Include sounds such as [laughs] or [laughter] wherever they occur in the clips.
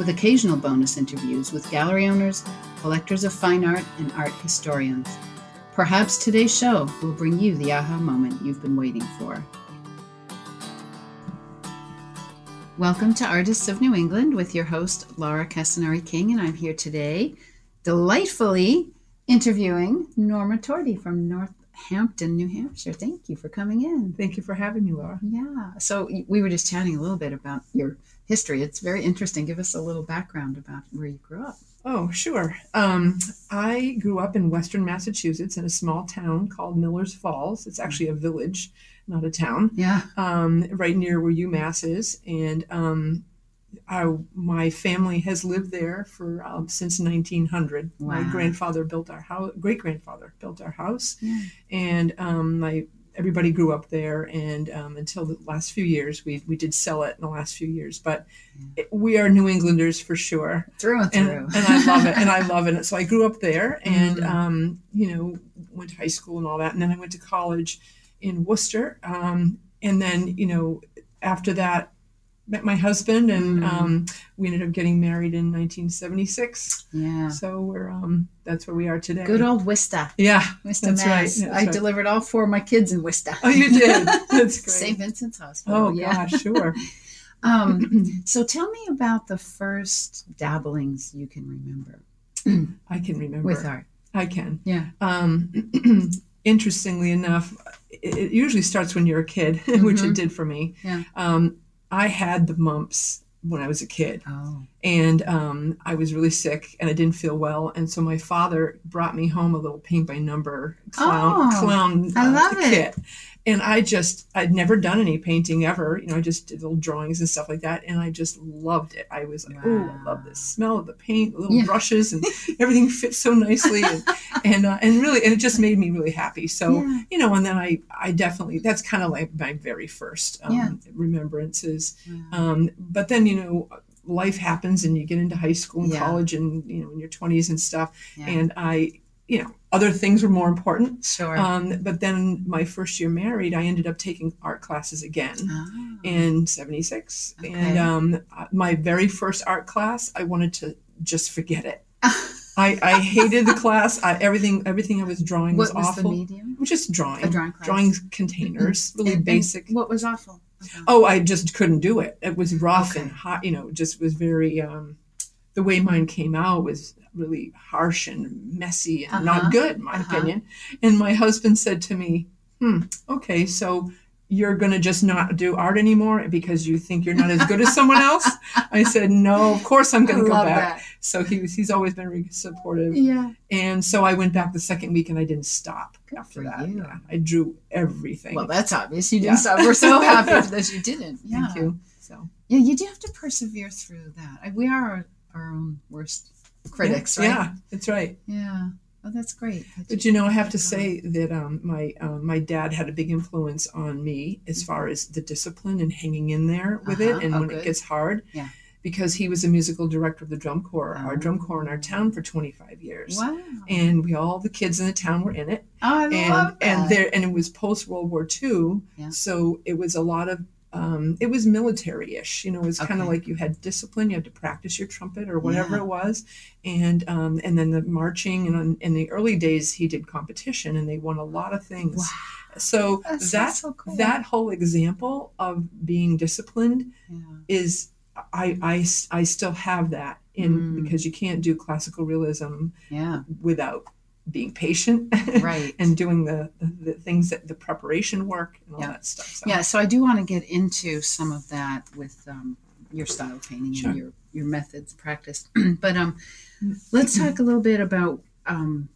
with occasional bonus interviews with gallery owners, collectors of fine art, and art historians. Perhaps today's show will bring you the aha moment you've been waiting for. Welcome to Artists of New England with your host, Laura Castanari King, and I'm here today delightfully interviewing Norma Torti from North Hampton, New Hampshire. Thank you for coming in. Thank you for having me, Laura. Yeah. So we were just chatting a little bit about your history. It's very interesting. Give us a little background about where you grew up. Oh, sure. Um, I grew up in Western Massachusetts in a small town called Millers Falls. It's actually a village, not a town. Yeah. Um, right near where UMass is, and um, I, my family has lived there for um, since 1900. Wow. My grandfather built our house. Great grandfather built our house, Yeah. and um, my everybody grew up there. And um, until the last few years, we we did sell it in the last few years. But it, we are New Englanders for sure Through and and, through. and I love it. And I love it. So I grew up there, [laughs] and Mm. um, you know, went to high school and all that, and then I went to college in Worcester, um, and then you know, after that, met my husband, and Mm. um, we ended up getting married in 1976. yeah. So we're um, that's where we are today. Good old Worcester. yeah. Worcester, That's right, that's I right. delivered all four of my kids in Worcester. Oh, you did. [laughs] That's great. St. Vincent's Hospital. Oh yeah. gosh, sure. [laughs] Um, so tell me about the first dabblings you can remember I can remember. with art. I can. Yeah. Um, [clears throat] interestingly enough, it, usually starts when you're a kid, [laughs] which Mhm. it did for me. Yeah. Um, I had the mumps when I was a kid, Oh. and um, I was really sick, and I didn't feel well, and so my father brought me home a little paint by number clown Oh, clown I uh, love it. kit. And I just, I'd never done any painting ever. You know, I just did little drawings and stuff like that. And I just loved it. I was like, oh, I love the smell of the paint, little Yeah. brushes, and [laughs] everything fits so nicely. And, and, uh, and really, and it just made me really happy. So, Yeah. you know, and then I, I definitely, that's kind of like my very first um, Yeah. remembrances. Wow. Um, but then, you know, life happens and you get into high school and Yeah. college and, you know, in your 20s and stuff. Yeah. And I, you know, other things were more important. sure. Um, but then my first year married, I ended up taking art classes again Oh. in 76. Okay. And um, uh, my very first art class, I wanted to just forget it. [laughs] I, I hated the class. I, everything everything I was drawing was, what was awful. the medium? Was just drawing. A drawing class. Drawing containers, really And- and basic. what was awful? about Oh, I just couldn't do it. It was rough Okay. and hot, you know, just was very um the way mine came out was really harsh and messy and Uh-huh. not good, in my Uh-huh. opinion. And my husband said to me, Hmm, okay, so you're gonna just not do art anymore because you think you're not as good as someone else? [laughs] I said, No, of course I'm gonna go love back. So he was he's always been really supportive. Yeah. And so I went back the second week and I didn't stop Good after that. Yeah, I drew everything. Well, that's obvious. You didn't Yeah. stop. We're so [laughs] happy that you didn't. Yeah. Thank you. So Yeah, you do have to persevere through that. We are our, own worst critics, yeah, right? Yeah, that's right. Yeah. Oh, that's great. that But you know, I have to say that um, my um, my dad had a big influence on me as far as the discipline and hanging in there with Uh-huh. it, and Oh, when good. it gets hard. Yeah. Because he was a musical director of the drum corps, our drum corps in our Oh. town for 25 years. Wow. And we all the kids in the town were in it, oh, I and love that. and there and it was post World War II, Yeah. so it was a lot of um, it was military-ish. You know, it was kind of like you had discipline, you had to practice your trumpet or whatever Yeah. it was, and um, and then the marching. And on, in the early days, he did competition, and they won a lot of things. Wow. So That's that so cool. that whole example of being disciplined Yeah. is I I, I still have that in Mm. because you can't do classical realism Yeah. without being patient Right. [laughs] and doing the, the, the things that the preparation work and all Yeah. that stuff. So. Yeah, so I do want to get into some of that with um, your style painting Sure. and your your methods practice. [clears throat] but um, let's talk a little bit about um,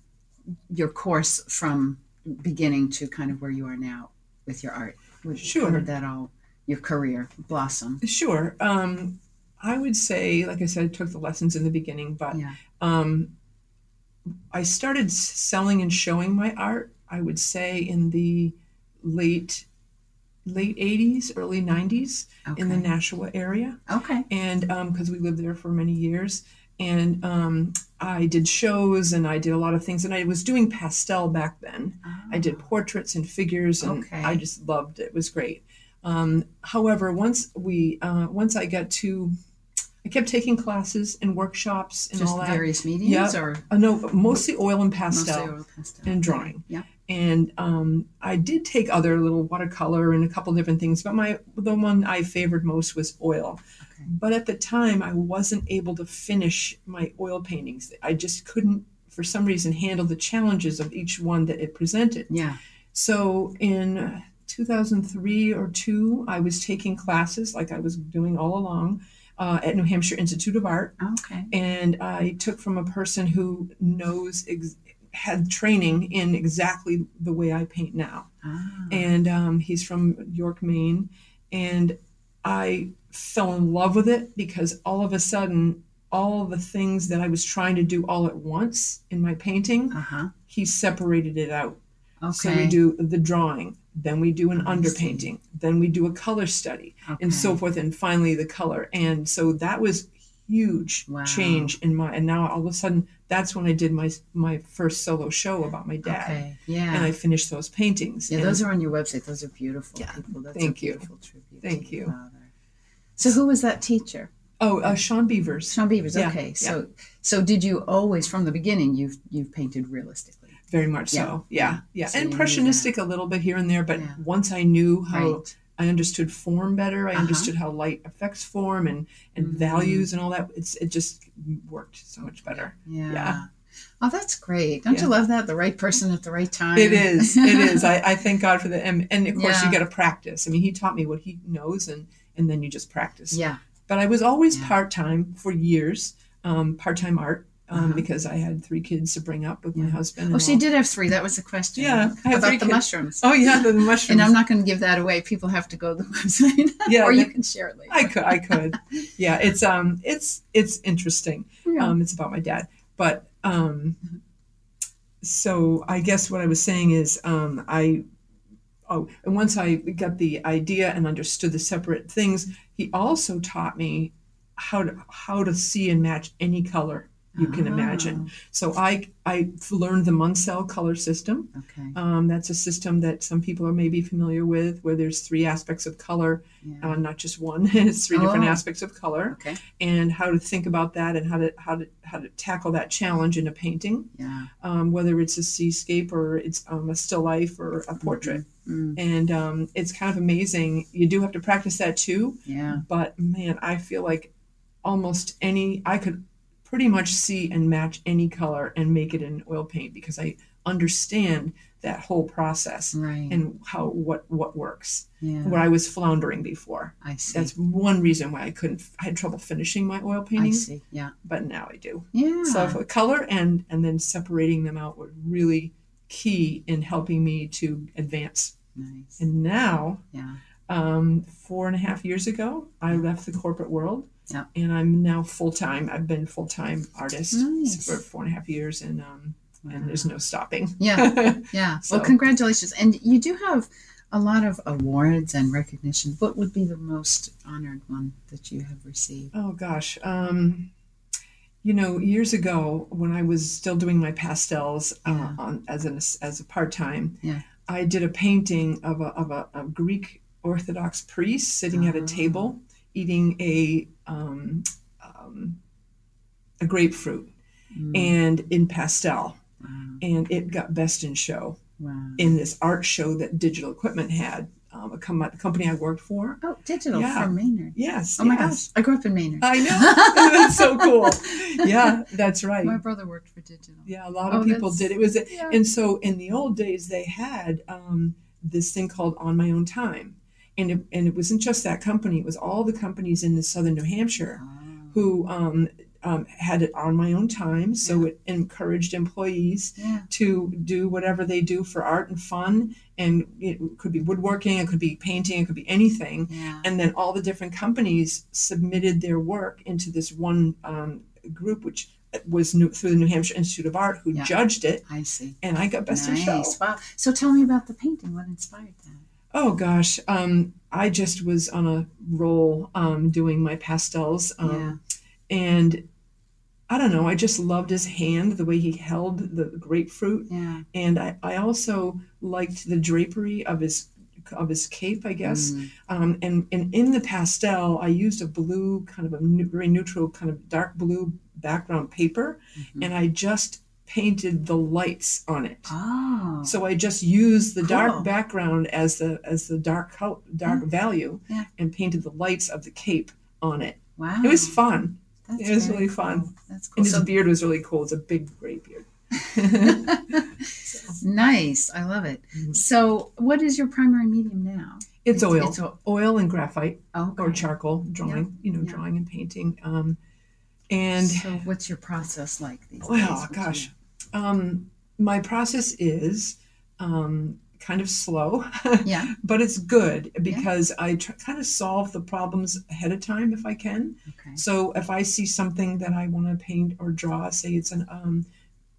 your course from beginning to kind of where you are now with your art. We've Sure. covered that all. Your career blossom. Sure. Um, I would say, like I said, I took the lessons in the beginning, but Yeah. Um, I started selling and showing my art. I would say in the late late 80s, early 90s Okay. in the Nashua area, okay. and because we lived there for many years. And um, I did shows and I did a lot of things, and I was doing pastel back then. I did portraits and figures, and Ah. Okay. I just loved it. It was great. Um, however, once we uh, once I got to, I kept taking classes and workshops and just all that. various mediums or Uh, no, mostly oil and pastel mostly oil pastel and drawing. Yeah. And um, I did take other little watercolor and a couple different things, but my the one I favored most was oil. Okay. But at the time, I wasn't able to finish my oil paintings. I just couldn't, for some reason, handle the challenges of each one that it presented. Yeah. So in 2003 or two, I was taking classes like I was doing all along uh, at New Hampshire Institute of Art Okay. and I took from a person who knows ex- had training in exactly the way I paint now, Ah. and um, he's from York, Maine, and I fell in love with it because all of a sudden, all the things that I was trying to do all at once in my painting, Uh-huh. he separated it out. Okay. So we do the drawing, then we do an I underpainting, then we do a color study, and so forth, and finally the color. And so that was huge Wow. change in my. And now all of a sudden, that's when I did my my first solo show about my dad, Okay. Yeah. and I finished those paintings. yeah, And those are on your website. Those are beautiful. Yeah. People. That's Thank a you. beautiful tribute. Thank you. father. So who was that teacher? oh, uh, Sean Beavers, Sean Beavers. Yeah, Okay. So so did you always from the beginning you've you've painted realistically? Very much Yeah. so. Yeah, yeah, So you impressionistic a little bit here and there, but Yeah. once I knew how Right. I understood form better. I Uh-huh. understood how light affects form and and Mhm. values and all that. It's it just worked so much better. Yeah. Yeah. Oh, that's great. Don't Yeah. you love that? The right person at the right time. It is. [laughs] It is. I, I thank God for that. And, and of course, you got to practice. I mean, he taught me what he knows, and and then you just practice. yeah. But I was always part time for years, um, part time art, um, Uh-huh. because I had three kids to bring up with my husband. Oh, all. did have three. That was the question. Yeah, about the mushrooms. Oh, yeah, the [laughs] mushrooms. and I'm not going to give that away. People have to go to the [laughs] website, Yeah, or you can share it later. I could. I could. Yeah, it's um, it's it's interesting. Yeah. Um, it's about my dad, but um, so I guess what I was saying is um, I oh, and once I got the idea and understood the separate things, he also taught me how to how to see and match any color you can imagine. So I I learned the Munsell color system. Oh, okay. Um, that's a system that some people are maybe familiar with, where there's three aspects of color, Yeah. uh, not just one. [laughs] it's three different Oh. aspects of color, okay. and how to think about that, and how to how to how to tackle that challenge in a painting, Yeah. um, whether it's a seascape or it's um, a still life or a portrait. Mm, And um, it's kind of amazing. You do have to practice that too, yeah. but man, I feel like almost any I could pretty much see and match any color and make it in oil paint because I understand that whole process Right. and how what what works. yeah. Where I was floundering before. I see. That's one reason why I couldn't. I had trouble finishing my oil I see. Yeah. but now I do. Yeah. So for color and and then separating them out were really key in helping me to advance. nice. And now yeah. um, four and a half years ago, I left the corporate world. Yeah. And I'm now full time. I've been full time artist Nice. for four and a half years, and um, and there's no stopping. Yeah. [laughs] Yeah. So- Well, congratulations. And you do have a lot of awards and recognition. What would be the most honored one that you have received? oh gosh. Um, you know, years ago when I was still doing my pastels uh, Yeah. on as an as a part time, Yeah. I did a painting of a of a, a Greek Orthodox priest sitting at a Ah. table eating a um, um, a grapefruit Mm, and in pastel. wow. and it got best in show Wow. in this art show that Digital Equipment had. Um, a com- the company I worked for. Oh, digital Yeah. from Maynard. Yes. Oh my gosh. I grew up in Maynard. I know. that's [laughs] [laughs] so cool. Yeah, that's right. My brother worked for digital. Yeah, a lot of Oh, people did. It was, Yeah. and so in the old days they had um, this thing called On My Own Time, and it, and it wasn't just that company. It was all the companies in the southern New Hampshire Oh. who um, um, had it on my own time. So it encouraged employees Yeah. to do whatever they do for art and fun. And it could be woodworking, it could be painting, it could be anything. Yeah. And then all the different companies submitted their work into this one um, group, which was new, through the New Hampshire Institute of Art, who Yeah. judged it, I see. and I got best in show. Wow. So tell me about the painting. What inspired that? Oh gosh, um, I just was on a roll um, doing my pastels, um, and I don't know. I just loved his hand, the way he held the grapefruit, Yeah. and I, I also liked the drapery of his of his cape, I guess. Mm, Um, and and in the pastel, I used a blue kind of a nu- very neutral kind of dark blue background paper, mhm. and I just painted the lights on it. Oh. So I just used the Cool. dark background as the as the dark dark Yeah. value, Yeah. and painted the lights of the cape on it. wow. It was fun, That's it was really fun. That's cool. and his So beard was really cool. It's a big gray beard. [laughs] [laughs] nice. I love it. Mhm. So, what is your primary medium now? It's oil, It's oil and graphite oh, or charcoal drawing. You know, yeah. drawing and painting. Um, and so, what's your process like these days? Well, gosh, you- um, my process is um, kind of slow, [laughs] Yeah. but it's good because I tr- kind of solve the problems ahead of time if I can. Okay. So if I see something that I want to paint or draw, say it's an, um,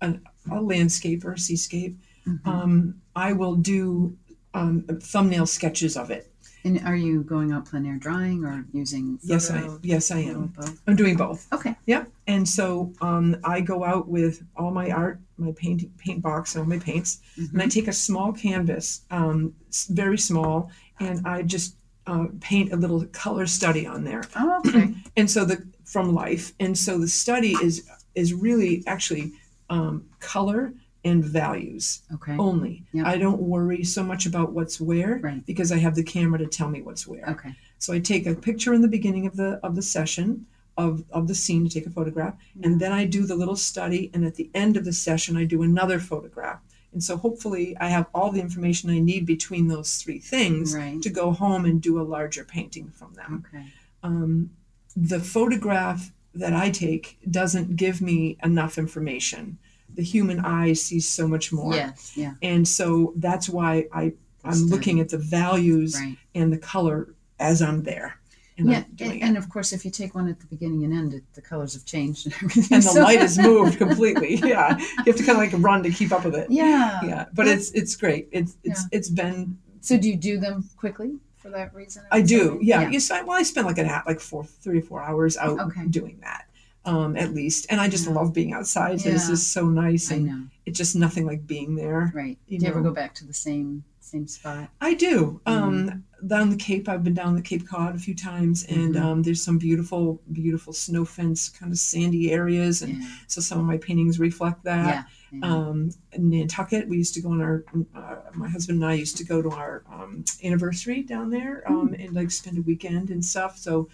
an a landscape or a seascape, Mhm. um, I will do um, thumbnail sketches of it. And are you going out plein air drawing or using? Yes, I yes I am. both? I'm doing both. Okay. Yep. And so um, I go out with all my art, my paint paint box, and all my paints, and I Mhm. take a small canvas, um, very small, and I just uh, paint a little color study on there. Oh, okay. [clears throat] And so the from life, and so the study is is really actually um, color and values Okay. only. Yep. I don't worry so much about what's where Right. because I have the camera to tell me what's where. Okay. So I take a picture in the beginning of the of the session of, of the scene to take a photograph, and then I do the little study, and at the end of the session I do another photograph. And so hopefully I have all the information I need between those three things Right. to go home and do a larger painting from them. Okay. Um, the photograph that I take doesn't give me enough information. The human eye sees so much more. Yes. Yeah. And so that's why I, I'm looking at the values Right. and the color as I'm there. And yeah. And, and of course, if you take one at the beginning and end, it, the colors have changed and [laughs] everything. And the so- light has moved [laughs] completely. Yeah. You have to kind of like run to keep up with it. Yeah. Yeah. But it's it's great. It's it's it's been So do you do them quickly for that reason? I do. Yeah. Yes, I, well I spend like an hour like four three or four hours out Okay. doing that. Um, at least. And I just Yeah. love being outside. Yeah. is so nice I and know. it's just nothing like being there. Right. You do you ever go back to the same same spot? I do. Mm-hmm. Um, down the Cape, I've been down the Cape Cod a few times, and Mhm. um, there's some beautiful, beautiful snow fence kind of sandy areas, and Yeah. so some of my paintings reflect that. Yeah. yeah. Um, in Nantucket, we used to go on our, uh, my husband and I used to go to our um, anniversary down there um, Mm. and like spend a weekend and stuff. So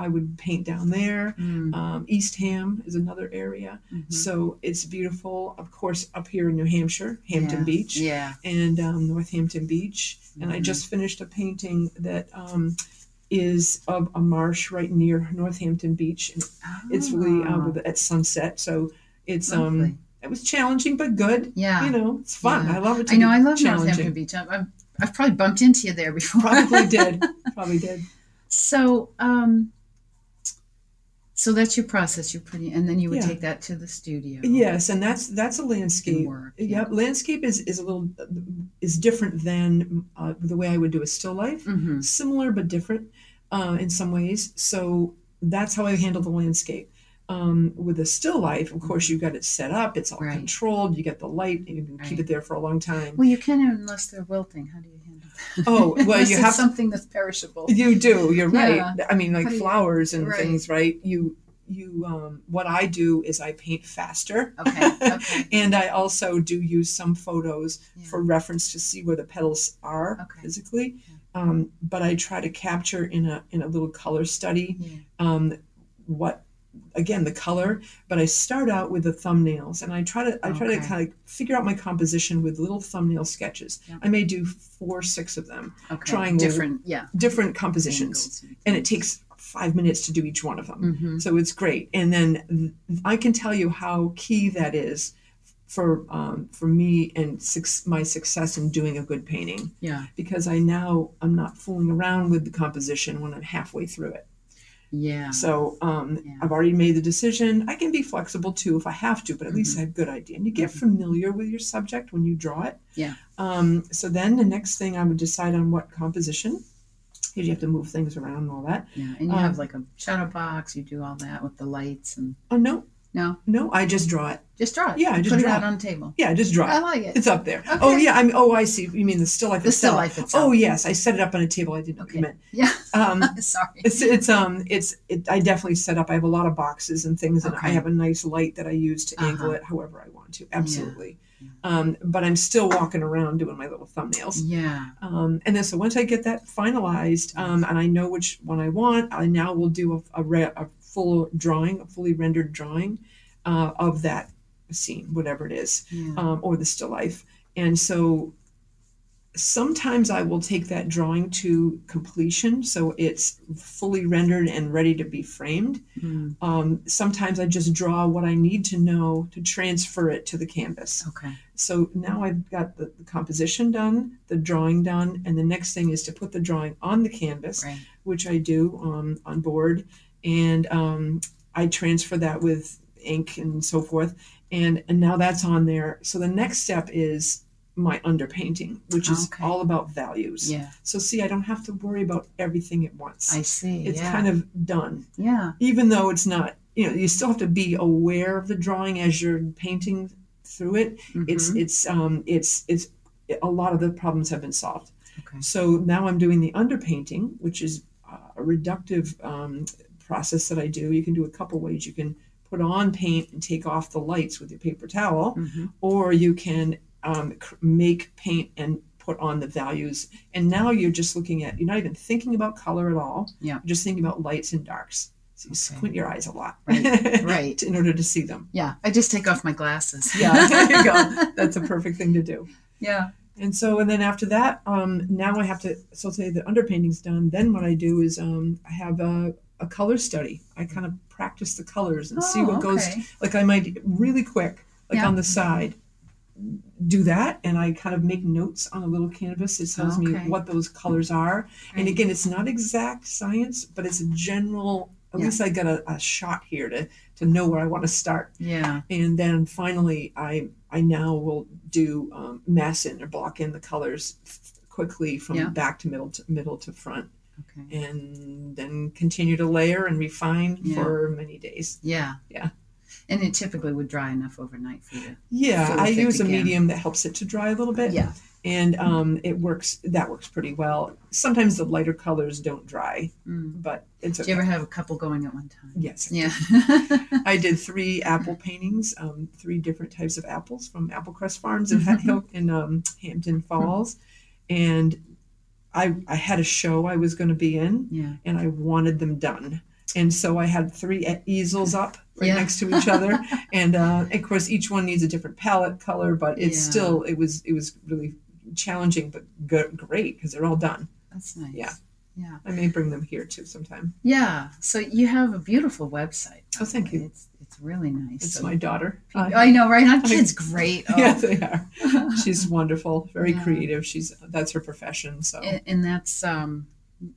I would paint down there. Mm, Um, Eastham is another area. mhm. So it's beautiful. Of course, up here in New Hampshire, Hampton Yeah. Beach Yeah. and um, North Hampton Beach. And I Mhm. just finished a painting that um, is of a marsh right near North Hampton Beach. And it's really uh, Oh, with, at sunset, so it's lovely. um, it was challenging but good. yeah. You know, it's fun. Yeah. I love it. To I know. I love. North Hampton Beach. I've, I've, I've probably bumped into you there before. Probably did. [laughs] Probably did. So, um, so that's your process. You're pretty, and then you would Yeah. take that to the studio. Yes, and that's that's a landscape. Work. Yeah. Yep, landscape is is a little is different than uh, the way I would do a still life. Mm-hmm. similar but different uh, in some ways. So that's how I handle the landscape. Um, with a still life, of course, you've got it set up. It's all Right. controlled. You get the light. You can keep it there for a long time. Well, you can unless they're wilting. How do you handle that? Oh, well, [laughs] you have- something that's perishable. You do. You're right. Yeah. I mean, like do you- flowers and right. things, right? You you um, what I do is I paint faster. Okay. Okay. [laughs] and I also do use some photos Yeah. for reference to see where the petals are Okay. physically. Um, but I try to capture in a in a little color study um, what again the color but i start out with the thumbnails and i try to i try to kind of figure out my composition with little thumbnail sketches Yeah. i may do four six of them Okay. Triangle. Different. Yeah. different compositions and it takes five minutes to do each one of them Mm-hmm. so it's great and then i can tell you how key that is for um, for me and my success in doing a good painting Yeah. because I now I'm not fooling around with the composition when I'm halfway through it. Yeah. So um, Yeah. I've already made the decision. I can be flexible too if I have to, but at least Mhm. I have a good idea. And you get Mhm. familiar with your subject when you draw it. Yeah. Um, so then the next thing I would decide on what composition. Because you have to move things around and all that. Yeah. And you Um, have like a shadow box. You do all that with the lights and Oh no, no, no, I just draw it. just draw it. Yeah, You just put draw it out it. on the table. Yeah, just draw it. I like it. It's up there. Oh yeah, I mean, oh I see. You mean the still life the still life itself. Oh yes, I set it up on a table. I didn't Okay. meant. Yeah. Um, [laughs] Sorry. It's it's um it's it, I definitely set up. I have a lot of boxes and things, and I have a nice light that I use to angle Uh-huh. it however I want to. Absolutely. Yeah. Um, but I'm still walking around doing my little thumbnails. Yeah. Um, and then so once I get that finalized, um, and I know which one I want, I now will do a, a, re- a full drawing, a fully rendered drawing uh, of that scene, whatever it is Yeah. um, or the still life. And so sometimes I will take that drawing to completion, so it's fully rendered and ready to be framed. Mm, Um, sometimes I just draw what I need to know to transfer it to the canvas. okay. So now I've got the, the composition done, the drawing done, and the next thing is to put the drawing on the canvas, Right. which I do um, on board, and um, I transfer that with ink and so forth, and and now that's on there. So the next step is my underpainting, which is Okay. all about values. Yeah. So see, I don't have to worry about everything at once. I see. it's yeah. kind of done, Yeah. even though it's not. You know, you still have to be aware of the drawing as you're painting through it. It's Mhm. it's um it's it's a lot of the problems have been solved. okay. So now I'm doing the underpainting, which is uh, a reductive um, process that I do. You can do a couple ways. You can put on paint and take off the lights with your paper towel, Mhm. or you can um, cr- make paint and put on the values. And now you're just looking at, you're not even thinking about color at all. Yeah. You're just thinking about lights and darks. So you Okay. squint your eyes a lot. Right, [laughs] right. in order to see them. Yeah. I just take off my glasses. [laughs] Yeah, there you go. [laughs] That's a perfect thing to do. Yeah. And so, and then after that, um, now I have to, so say the underpainting's done. Then what I do is um, I have a, a color study. I kind of practice the colors and see Oh, what goes, okay. like I might really quick, like Yeah. on the side, do that. And I kind of make notes on a little canvas. It tells me Okay. what those colors are. And again, it's not exact science, but it's a general, at Yeah. least I got a, a shot here to, to know where I want to start Yeah. and then finally i i now will do um, mass in or block in the colors f- quickly from Yeah. back to middle to middle to front Okay. and then continue to layer and refine Yeah. for many days Yeah. Yeah. And it typically would dry enough overnight for you. yeah i use a again. medium that helps it to dry a little bit Yeah. and um, it works that works pretty well sometimes the lighter colors don't dry Mm. but it's Do you ever have a couple going at one time? yes Yeah. [laughs] I did three apple paintings, um, three different types of apples from Applecrest Farms in, [laughs] in um, Hampton Falls, and I I had a show I was going to be in, yeah. and I wanted them done, and so I had three easels up right Yeah. next to each other, [laughs] and uh, of course each one needs a different palette color, but it's Yeah. still it was it was really challenging but good, great because they're all done. That's nice. Yeah. Yeah. I may bring them here too sometime. Yeah. So you have a beautiful website. Oh, thank way. you. It's really nice. It's So- my daughter. Uh, I know, right? Aren't I mean- kids great? [laughs] Oh. Yeah, they are. [laughs] She's wonderful, very Yeah. creative. She's that's her profession. So and, and that's um,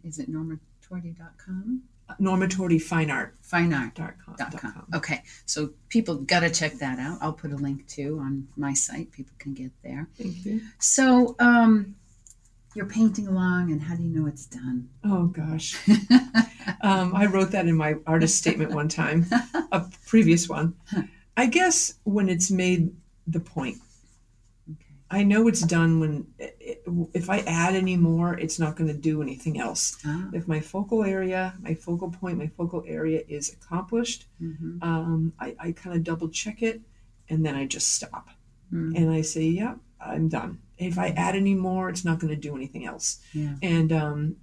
is it normatorti.com? Norma Torti Fine Art Fine art. dot com. Dot com. Okay, so people gotta check that out. I'll put a link too on my site. People can get there. Thank you. So, um, you're painting along, and how do you know it's done? Oh gosh, [laughs] um, I wrote that in my artist statement one time, a previous one. [laughs] I guess when it's made the point. Okay. I know it's done when if I add any more, it's not going to do anything else. Ah, If my focal area, my focal point, my focal area is accomplished, mhm. um, I, I kind of double check it and then I just stop. Mm, and I say, "Yep, I'm done." If I add any more, it's not going to do anything else. yeah. And um,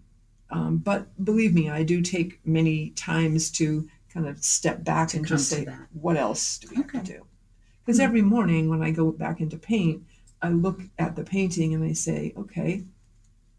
um, but believe me, I do take many times to kind of step back To and just say, that. "What else do we have to do?" Because Hmm. every morning when I go back into paint, I look at the painting and I say, "Okay,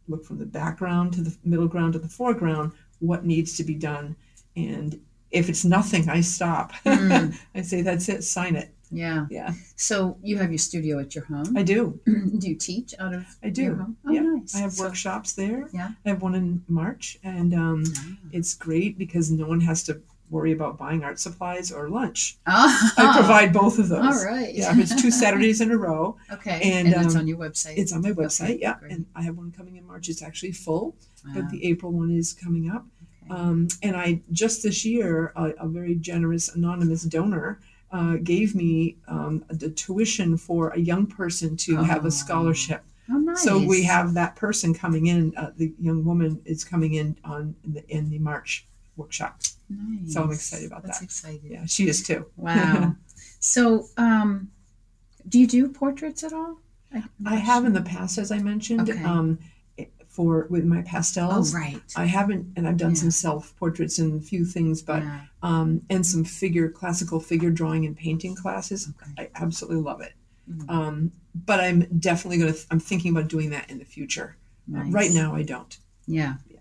look from the background to the middle ground to the foreground. What needs to be done?" And if it's nothing, I stop. Mm. [laughs] I say, "That's it. Sign it." Yeah. Yeah, So you have your studio at your home. I do. [clears throat] do you teach out of I do. Oh, Yeah. nice. I have So- workshops there. Yeah. I have one in March, and um, Ah. it's great because no one has to worry about buying art supplies or lunch. Oh, I provide both of those. All right. Yeah, it's two Saturdays in a row. [laughs] Okay. And, And, it's um, on your website. It's on my website, yeah. great. And I have one coming in March. It's actually full, Wow, but the April one is coming up. okay. Um, and I just this year, a, a very generous anonymous donor uh, gave me um, the tuition for a young person to have Oh. a scholarship. oh, nice. So we have that person coming in. Uh, the young woman is coming in on in the, in the March workshop. Nice. so I'm excited about That's that. exciting. Yeah, she is too. [laughs] Wow. so, um, do you do portraits at all? I, I have in the past, as I mentioned, Okay. um, for with my pastels. Oh, right. I haven't, and I've done Yeah. some self portraits and a few things, but Yeah. um, and some figure classical figure drawing and painting classes. Okay. I absolutely love it. Mhm. Um, but I'm definitely gonna. I'm thinking about doing that in the future. Uh, right now, I don't. Yeah. Yeah.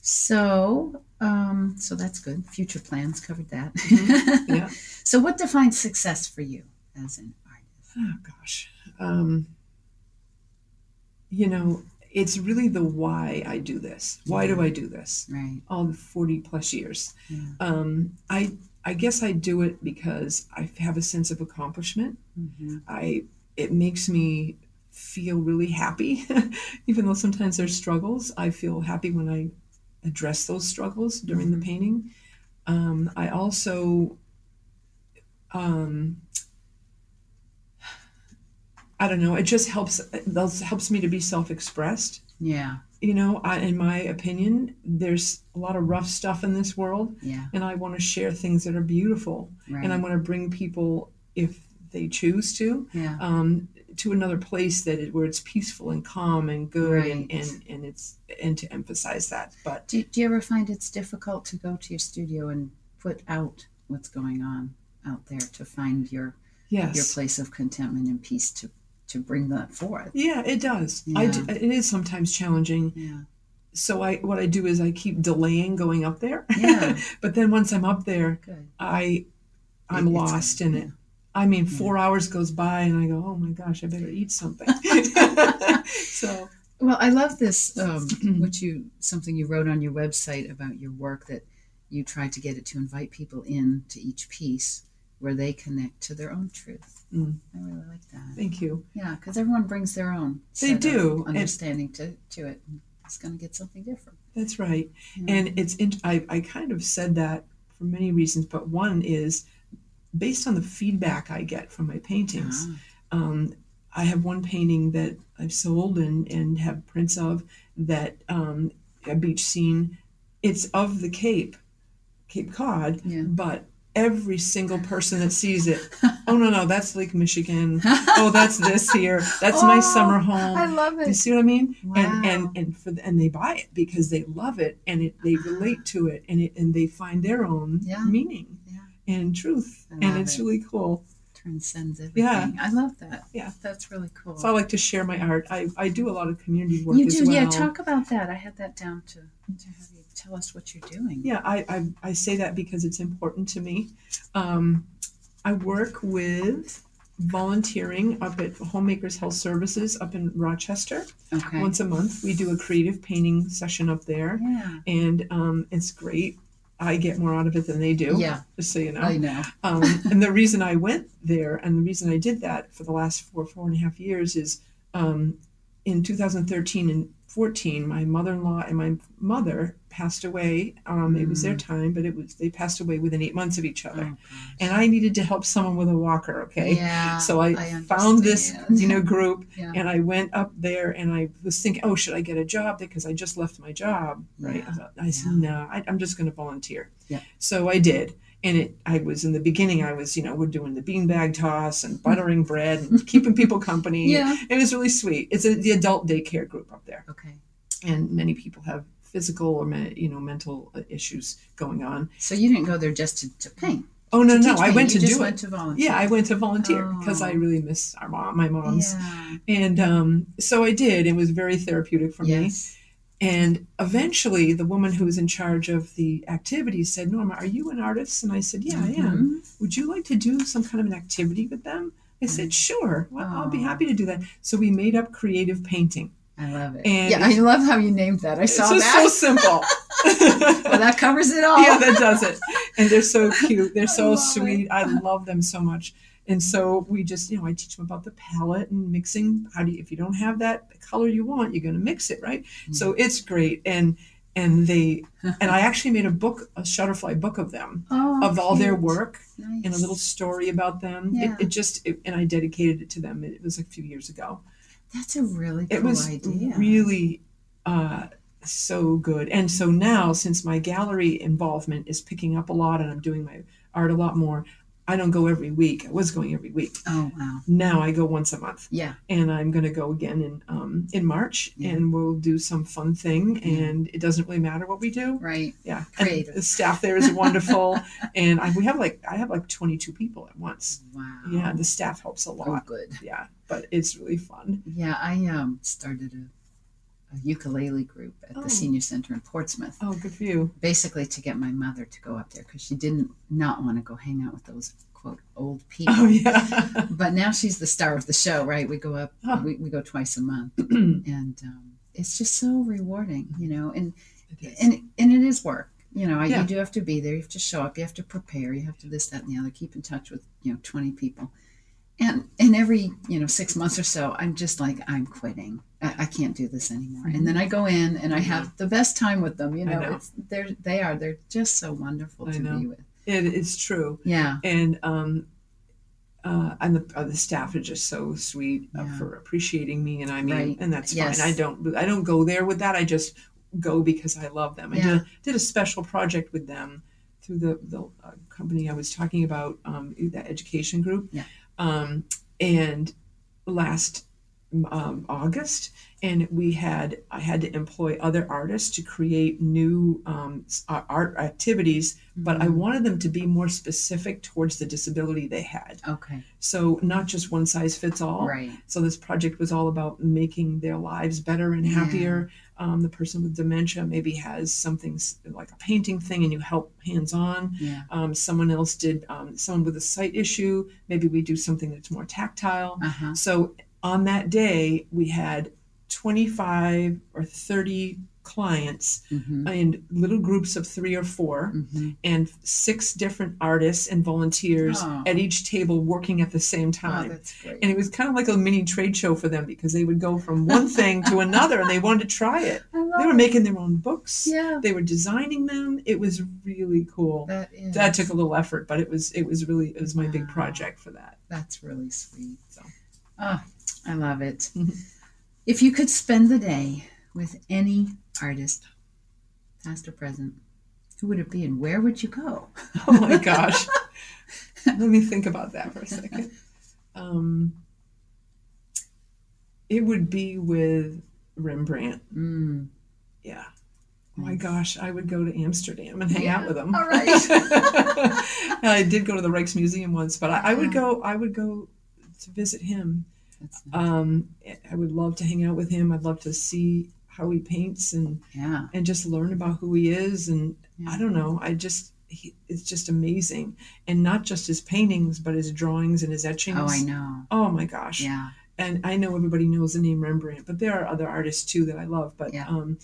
So, um, so that's good. Future plans covered that. Mhm. Yeah. [laughs] So, what defines success for you as an artist? Oh gosh. Um, you know, it's really the why I do this. Why do I do this? Right. All the 40 plus years. Yeah. Um, I I guess I do it because I have a sense of accomplishment. hmm I it makes me feel really happy, [laughs] even though sometimes there's struggles. I feel happy when I address those struggles during Mhm. the painting. Um, I also, um, I don't know. It just helps. It helps me to be self-expressed. Yeah. You know, I, in my opinion, there's a lot of rough stuff in this world, Yeah. and I want to share things that are beautiful, Right. and I want to bring people, if they choose to, yeah. um, to another place that it, where it's peaceful and calm and good and, and, and it's and to emphasize that but Do, do you ever find it's difficult to go to your studio and put out what's going on out there to find your yes your place of contentment and peace to to bring that forth? yeah it does I do, it is sometimes challenging Yeah. so I what I do is I keep delaying going up there Yeah. [laughs] but then once I'm up there Good. I I'm It's- lost in it. I mean four hours goes by and I go oh my gosh I better eat something [laughs] [laughs] so Well, I love this, um, [clears throat] which you something you wrote on your website about your work that you tried to get it to invite people in to each piece where they connect to their own truth. Mm. I really like that. thank you Yeah, because everyone brings their own. They do, and- understanding to to it. It's going to get something different. that's right. And it's in, I, I kind of said that for many reasons, but one is based on the feedback I get from my paintings. Ah, Um, I have one painting that I've sold and, and have prints of that um, a beach scene. It's of the Cape, Cape Cod, yeah. but every single person that sees it, [laughs] oh no no, that's Lake Michigan. [laughs] Oh, that's this here. That's my Oh, summer home. I love it. you see what I mean? Wow. And and and for the, and they buy it because they love it and it they ah. relate to it and it and they find their own Yeah. meaning Yeah. and truth and it's it. really cool. Transcends everything. Yeah. I love that. Yeah. That's really cool. So I like to share my art. I, I do a lot of community work you do, well. yeah. Talk about that. I had that down to to have you tell us what you're doing. Yeah, I, I, I say that because it's important to me. Um, I work with volunteering up at Homemakers Health Services up in Rochester. Okay. Once a month, we do a creative painting session up there, yeah. and um, it's great. I get more out of it than they do. Yeah. Just so you know. I know. Um, and the reason I went there and the reason I did that for the last four, four and a half years is um, in 2013 and 14, my mother in law and my mother passed away. Um, It was their time, but it was they passed away within eight months of each other. Oh. And I needed to help someone with a walker, okay? Yeah. So I, I found this, you know, group [laughs] Yeah. and I went up there and I was thinking, oh, should I get a job because I just left my job, right? Yeah. I, thought, I said, no, I, I'm just going to volunteer. Yeah. So I did, and it. I was in the beginning. I was, you know, we're doing the beanbag toss and buttering bread and [laughs] keeping people company. Yeah. It was really sweet. It's a, the adult daycare group up there, Okay. and many people have physical or you know mental uh, issues going on. So you didn't go there just to, to paint. Oh no, no, I went you to just do went it. to volunteer. Yeah, I went to volunteer because I Oh. really miss our mom, my mom's. Yeah. And um, so I did. It was very therapeutic for me. And eventually, the woman who was in charge of the activities said, Norma, are you an artist? And I said, Yeah, I am. Mhm. Would you like to do some kind of an activity with them? I said, Sure. Well, I'll be happy to do that. So we made up creative painting. I love it. And yeah, I love how you named that. I saw that. so simple. [laughs] well, that covers it all. [laughs] yeah, that does it. And they're so cute. They're [laughs] so love sweet. I love them so much. And so we just, you know, I teach them about the palette and mixing. How do you, if you don't have that color you want, you're going to mix it, right? So it's great. And and they and I actually made a book, a Shutterfly book of them, oh, of all their work Nice. and a little story about them. Yeah. It, it just it, and I dedicated it to them. It was a few years ago. That's a really cool It was idea. really uh, so good. And so now, since my gallery involvement is picking up a lot, and I'm doing my art a lot more, I don't go every week. I was going every week. oh wow. Now I go once a month, Yeah. and I'm going to go again in um, in March, Yeah. and we'll do some fun thing. Yeah. And it doesn't really matter what we do. Right. Yeah, and the staff there is wonderful, [laughs] and I, we have like I have like 22 people at once. Wow. Yeah, the staff helps a lot. Oh, lot. good. Yeah, but it's really fun. Yeah, I um started a, a ukulele group at Oh. the senior center in Portsmouth, Oh, good for you. basically to get my mother to go up there because she didn't not want to go hang out with those quote old people. Oh yeah. [laughs] But now she's the star of the show, right? We go up, Oh. we, we go twice a month, [clears throat] and um, it's just so rewarding, you know. And and and it is work, you know. Yeah. You do have to be there. You have to show up. You have to prepare. You have to this, that, and the other. Keep in touch with you know twenty people, and and every you know six months or so, I'm just like I'm quitting. I, I can't do this anymore. And then I go in and I have the best time with them. You know, know. It's, they're they are they're just so wonderful I to know. be with. It is true, Yeah, and um, uh, and the uh, the staff are just so sweet uh, Yeah. for appreciating me, and I mean, Right. and that's Yes. fine. I don't I don't go there with that. I just go because I love them. I Yeah. did, did a special project with them through the the uh, company I was talking about, um, that education group, Yeah. Um, and last um, August, and we had I had to employ other artists to create new um, art activities, but I Mhm. wanted them to be more specific towards the disability they had. okay, So not just one size fits all. right. So this project was all about making their lives better and happier. Um, the person with dementia maybe has something like a painting thing, and you help hands on. Yeah. Um, someone else did um, someone with a sight issue. Maybe we do something that's more tactile. Uh huh. So on that day, we had 25 or 30 clients Mm-hmm. in little groups of three or four, Mm-hmm. and six different artists and volunteers Oh. at each table working at the same Oh, time. great. and it was kind of like a mini trade show for them because they would go from one thing to [laughs] another and they wanted to try it. They were it. making their own books. Yeah, They were designing them. It was really cool. that is. That took a little effort, but it was it was really it was my big project for that. That's really sweet. So. Oh, I love it. Mhm. If you could spend the day with any artist, past or present, who would it be and where would you go? [laughs] Oh my gosh. Let me think about that for a second. [laughs] Um, it would be with Rembrandt. Mm. Yeah. Oh my gosh, I would go to Amsterdam and hang out with him. all right. [laughs] and I did go to the Rijksmuseum once, but I, I would go. I would go to visit him. Nice. Um, I would love to hang out with him. I'd love to see how he paints and yeah. and just learn about who he is. And yeah. I don't know. I just he, it's just amazing, and not just his paintings, but his drawings and his etchings. Oh, I know. Oh my gosh! Yeah. And I know everybody knows the name Rembrandt, but there are other artists too that I love. But Yeah. um,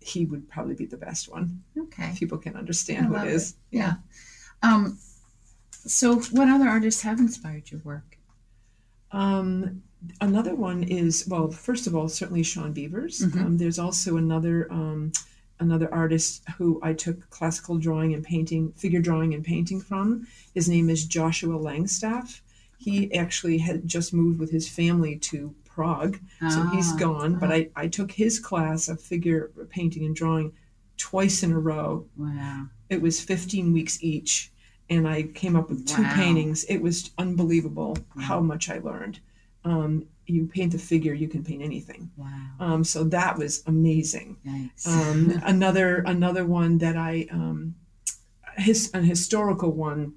he would probably be the best one. Okay. People can understand I who it is. Yeah. Um, so, what other artists have inspired your work? Um, another one is well, first of all, certainly Sean Beavers. Mhm. Um, there's also another um, another artist who I took classical drawing and painting, figure drawing and painting from. His name is Joshua Langstaff. He actually had just moved with his family to Prague, so he's gone. But ah. I, I took his class of figure painting and drawing twice in a row. Wow. It was 15 weeks each, and I came up with two Wow. paintings. It was unbelievable how much I learned. Um, you paint a figure, you can paint anything. Wow. Um, so that was amazing. Um, [laughs] another another one that I um, his an historical one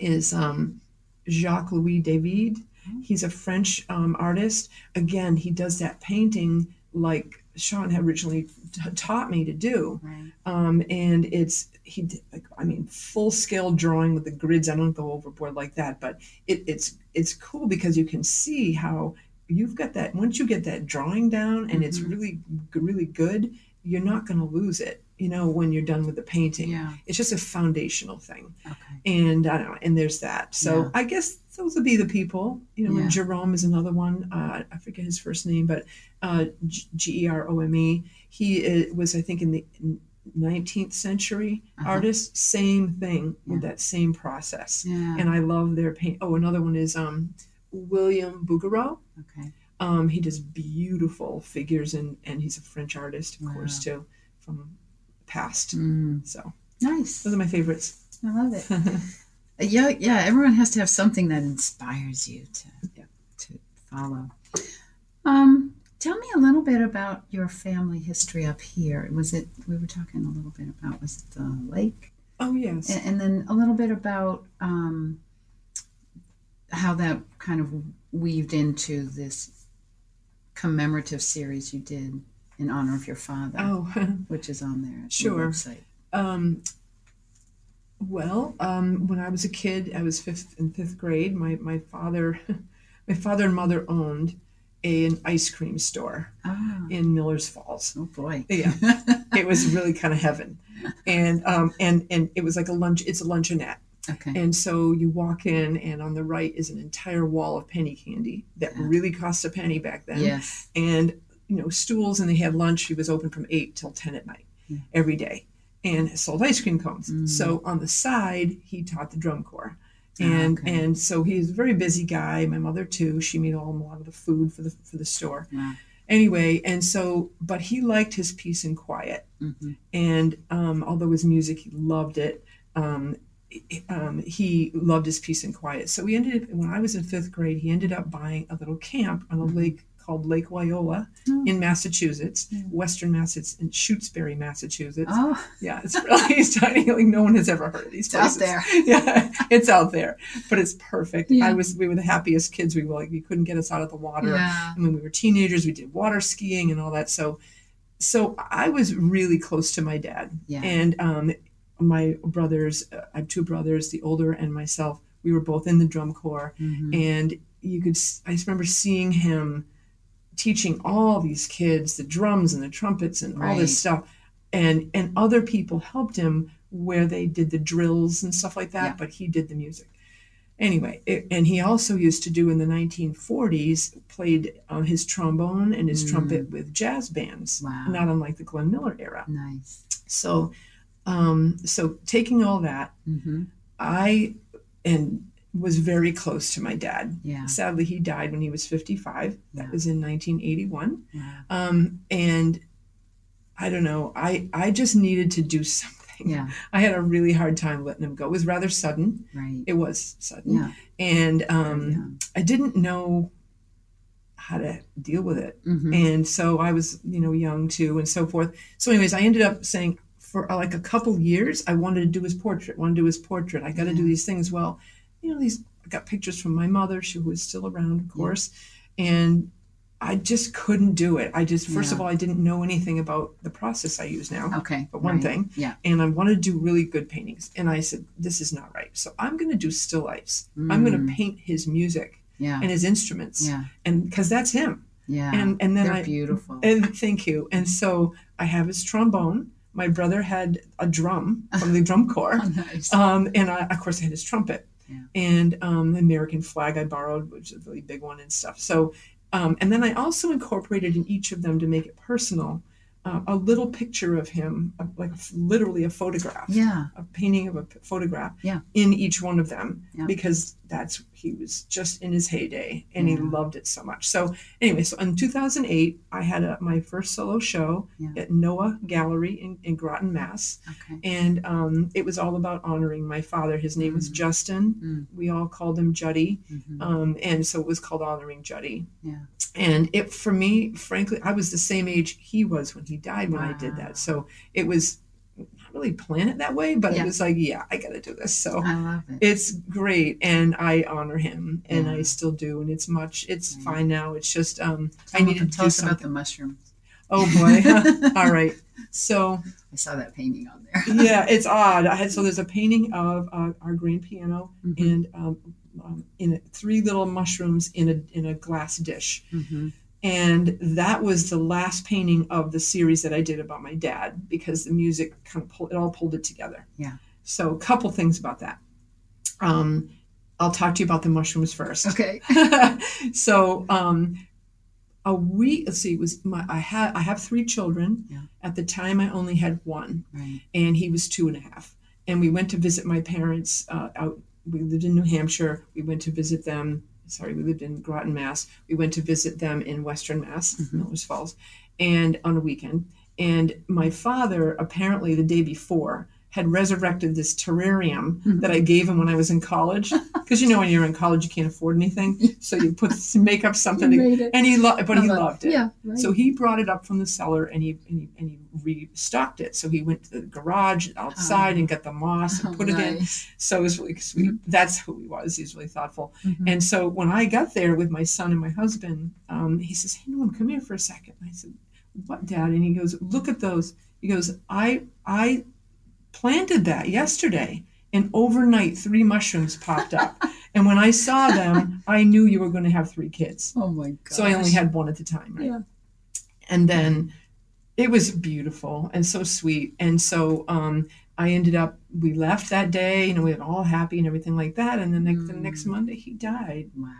is um, Jacques Louis David. He's a French um, artist. Again, he does that painting like Sean had originally t- taught me to do right. um, and it's he did, like I mean full scale drawing with the grids. I don't go overboard like that, but it, it's it's cool because you can see how you've got that once you get that drawing down and it's Mhm. really really good you're not going to lose it you know when you're done with the painting Yeah. it's just a foundational thing Okay. and i don't know and there's that so Yeah. i guess those would be the people you know Yeah. and jerome is another one uh, i forget his first name but uh, G- g-e-r-o-m-e he uh, was i think in the 19th century Uh-huh. artist same thing with that same process Yeah. and i love their paint oh another one is um, william bouguereau okay. um, he does beautiful figures and, and he's a french artist of Wow. course too from past Mm, so nice. those are my favorites I love it. [laughs] Yeah, yeah. Everyone has to have something that inspires you to Yeah. to follow. Um, tell me a little bit about your family history up here. Was it we were talking a little bit about was it the lake, oh yes and, and then a little bit about um, how that kind of weaved into this commemorative series you did in honor of your father, oh [laughs] which is on there. At Sure. The. Um, well, um, when I was a kid, I was fifth in fifth grade. My my father, [laughs] my father and mother owned an ice cream store Ah, in Miller's Falls. oh boy. Yeah. It was really kind of heaven, and um, and and it was like a lunch. It's a luncheonette, okay. and so you walk in, and on the right is an entire wall of penny candy that Yeah. really cost a penny back then Yes. and you know stools and they had lunch he was open from 8 till 10 at night Yeah. every day and sold ice cream cones Mm. so on the side he taught the drum corps and okay. and so he's a very busy guy my mother too she made all a lot of the food for the for the store Wow. anyway and so but he liked his peace and quiet hmm and um, although his music he loved it um, um, he loved his peace and quiet so we ended up when i was in fifth grade he ended up buying a little camp on a Mhm. lake called lake wyola Oh. in massachusetts Yeah. western massachusetts in shutesbury massachusetts Oh, yeah it's really [laughs] it's tiny like no one has ever heard of these it's out there. [laughs] yeah it's out there but it's perfect Yeah. i was we were the happiest kids we were like we couldn't get us out of the water Yeah. and when we were teenagers we did water skiing and all that so so i was really close to my dad Yeah. and um, my brothers uh, i have two brothers the older and myself we were both in the drum corps Mhm. and you could I just remember seeing him teaching all these kids the drums and the trumpets and all this stuff and and other people helped him where they did the drills and stuff like that Yeah. but he did the music anyway it, and he also used to do in the 1940s played uh, his trombone and his Mm. trumpet with jazz bands Wow. not unlike the glenn miller era Nice. so um so taking all that hmm i and was very close to my dad Yeah. sadly he died when he was 55 that Yeah. was in 1981 Wow. um and i don't know i i just needed to do [laughs] something Yeah. i had a really hard time letting him go it was rather sudden Right. it was sudden Yeah. and um young. i didn't know how to deal with it Mhm. and so I was, you know, young too, and so forth. So, anyways, I ended up saying for like a couple years, I wanted to do his portrait. Want to do his portrait. I got to do these things. Well, you know, these I got pictures from my mother, she was still around, of course, and I just couldn't do it. I just, first of all, I didn't know anything about the process I use now. Okay. But one right. thing, Yeah. and I wanted to do really good paintings. And I said, this is not right. So I'm going to do still lifes. I'm going Mm. to paint his music Yeah. and his instruments, Yeah. and because that's him. Yeah. And and then They're I beautiful. [laughs] and thank you. And so I have his trombone. My brother had a drum [laughs] from the drum corps. Oh, nice. Um, and I, of course, I had his trumpet. Yeah. And um, the American flag I borrowed, which is a really big one and stuff. So, um, and then I also incorporated in each of them to make it personal uh, a little picture of him, like literally a photograph, yeah. a painting of a p- photograph Yeah. in each one of them Yeah. because that's he was just in his heyday and he Yeah. loved it so much. So anyway, so in 2008, I had a, my first solo show Yeah. at Noah Gallery in, in Groton, Mass. Okay. And um, it was all about honoring my father. His name was Mm. Justin. Mm. We all called him Juddy. Mhm. Um, and so it was called Honoring Juddy. Yeah. And it, for me, frankly, I was the same age he was when he died when I did that. So it was really plan it that way, but Yeah. it was like, yeah, I got to do this. So I love it. it's great. And I honor him and Yeah. I still do. And it's much, it's Right. fine now. It's just, um, I needed to do us about the mushrooms. Oh boy. [laughs] [laughs] all right. So I saw that painting on there. [laughs] yeah, it's odd. I had so there's a painting of uh, our grand piano Mhm. and um, um, in three little mushrooms in a in a glass dish, Mm-hmm. And that was the last painting of the series that I did about my dad because the music kind of pulled it all pulled it together. Yeah. So a couple things about that. Um, I'll talk to you about the mushrooms first. Okay. [laughs] so um, a week. Let's see. It was my I had I have three children. Yeah. At the time, I only had one, Right. and he was two and a half. And we went to visit my parents uh, out. We lived in New Hampshire. We went to visit them. Sorry, we lived in Groton, Mass. We went to visit them in Western Mass, Mhm. Millers Falls, and on a weekend. And my father, apparently the day before, had resurrected this terrarium Mhm. that I gave him when I was in college. [laughs] Because you know, when you're in college, you can't afford anything, so you put [laughs] make up something. to- and he loved, but he loved it. Yeah. Right. So he brought it up from the cellar and he and he, and he restocked it. So he went to the garage outside and got the moss and Oh, put it in. So it was really sweet. That's who he was. He's really thoughtful. Mhm. And so when I got there with my son and my husband, um, he says, "Hey, Norm, come here for a second. I said, "What, Dad?" And he goes, "Look at those." He goes, "I I planted that yesterday." And overnight, three mushrooms popped up. [laughs] and when I saw them, I knew you were going to have three kids. oh my god. So I only had one at the time, right? Yeah. And then it was beautiful and so sweet. And so um, I ended up, we left that day, you know, we were all happy and everything like that. And then like the next Mm. Monday, he died. Wow.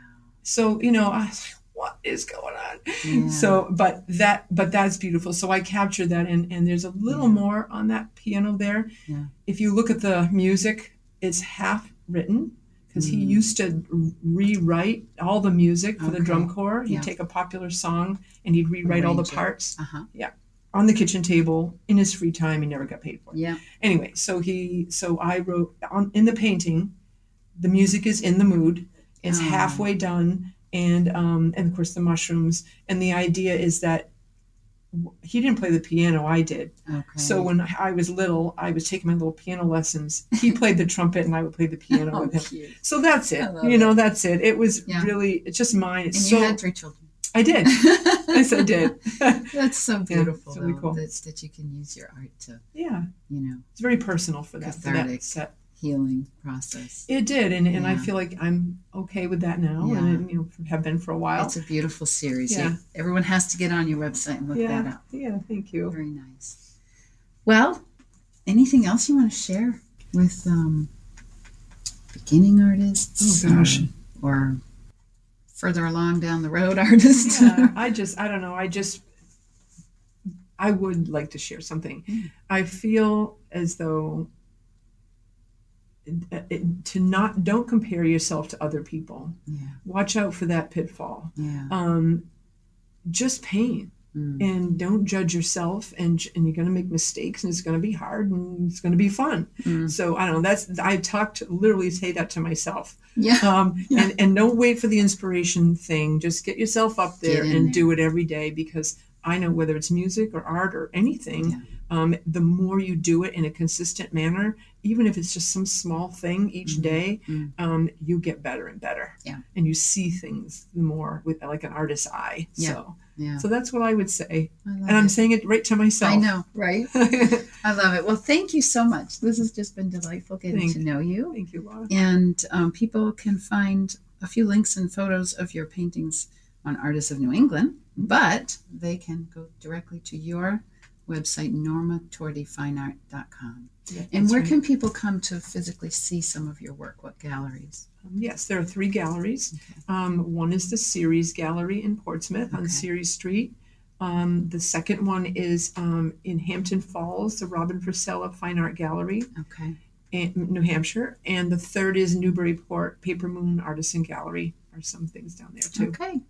So, you know, I was what is going on? Yeah. So, but that, but that's beautiful. So I captured that, and and there's a little Yeah. more on that piano there. Yeah. If you look at the music, it's half written because he Mm. used to rewrite all the music for the drum corps. He'd Yeah. take a popular song and he'd rewrite all the parts Uh huh. on the kitchen table in his free time. He never got paid for it. Yeah. Anyway, so he, so I wrote on in the painting, the music is in the mood. It's Oh. halfway done, and um, and of course the mushrooms. And the idea is that he didn't play the piano. I did. Okay. So when I was little, I was taking my little piano lessons. He [laughs] played the trumpet, and I would play the piano oh, with him. cute. So that's it. You know, it. that's it. It was Yeah. really it's just mine. It's And so you had three children. I did. [laughs] yes, I did. [laughs] That's so beautiful, it's really cool. That's that you can use your art to, yeah, you know, it's very personal for that, for that set. Healing process. It did, and, and I feel like I'm okay with that now, Yeah. and you know have been for a while. It's a beautiful series. Yeah. You- everyone has to get on your website and look that up. yeah. Thank you. Very nice. Well, anything else you want to share with um, beginning artists? Oh, gosh. Or, or further along down the road [laughs] artists? Yeah, I just I don't know. I just I would like to share something. Mm. I feel as though it, it- to not don't compare yourself to other people. yeah. Watch out for that pitfall. Yeah. Um, just paint. Mm. and don't judge yourself and and you're going to make mistakes and it's going to be hard and it's going to be fun Mm. so i don't know that's i talked literally say that to myself Yeah. um [laughs] Yeah. and and don't wait for the inspiration thing just get yourself up there and there. do it every day because i know whether it's music or art or anything Yeah. um the more you do it in a consistent manner even if it's just some small thing each Mhm. day Mm. um you get better and better Yeah. and you see things more with like an artist's eye Yeah. so Yeah. so that's what I would say. I And I'm it. saying it right to myself. I know, right? [laughs] I love it. Well, thank you so much. This has just been delightful getting Thank- to know you. Thank you, Laura. And um, people can find a few links and photos of your paintings on Artists of New England, but they can go directly to your website, normatortifineart.com. Yeah, And where right. can people come to physically see some of your work? What galleries? Um, yes, there are three galleries. Okay. Um, one is the Ceres Gallery in Portsmouth on Ceres Street. Um, the second one is um, in Hampton Falls, the Robin Frisella Fine Art Gallery Okay. in New Hampshire. And the third is Newburyport Paper Moon Artisan Gallery. Are some things down there too. Okay.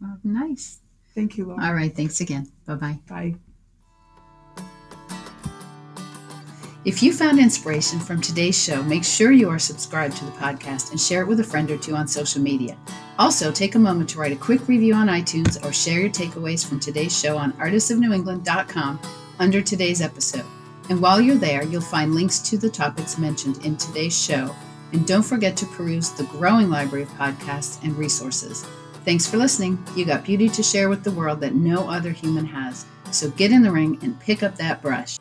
Well, nice. Thank you, Laura. All right. Thanks again. Bye bye. Bye. If you found inspiration from today's show, make sure you are subscribed to the podcast and share it with a friend or two on social media. Also, take a moment to write a quick review on iTunes or share your takeaways from today's show on artistsofnewengland.com under today's episode. And while you're there, you'll find links to the topics mentioned in today's show. And don't forget to peruse the growing library of podcasts and resources. Thanks for listening. You got beauty to share with the world that no other human has. So get in the ring and pick up that brush.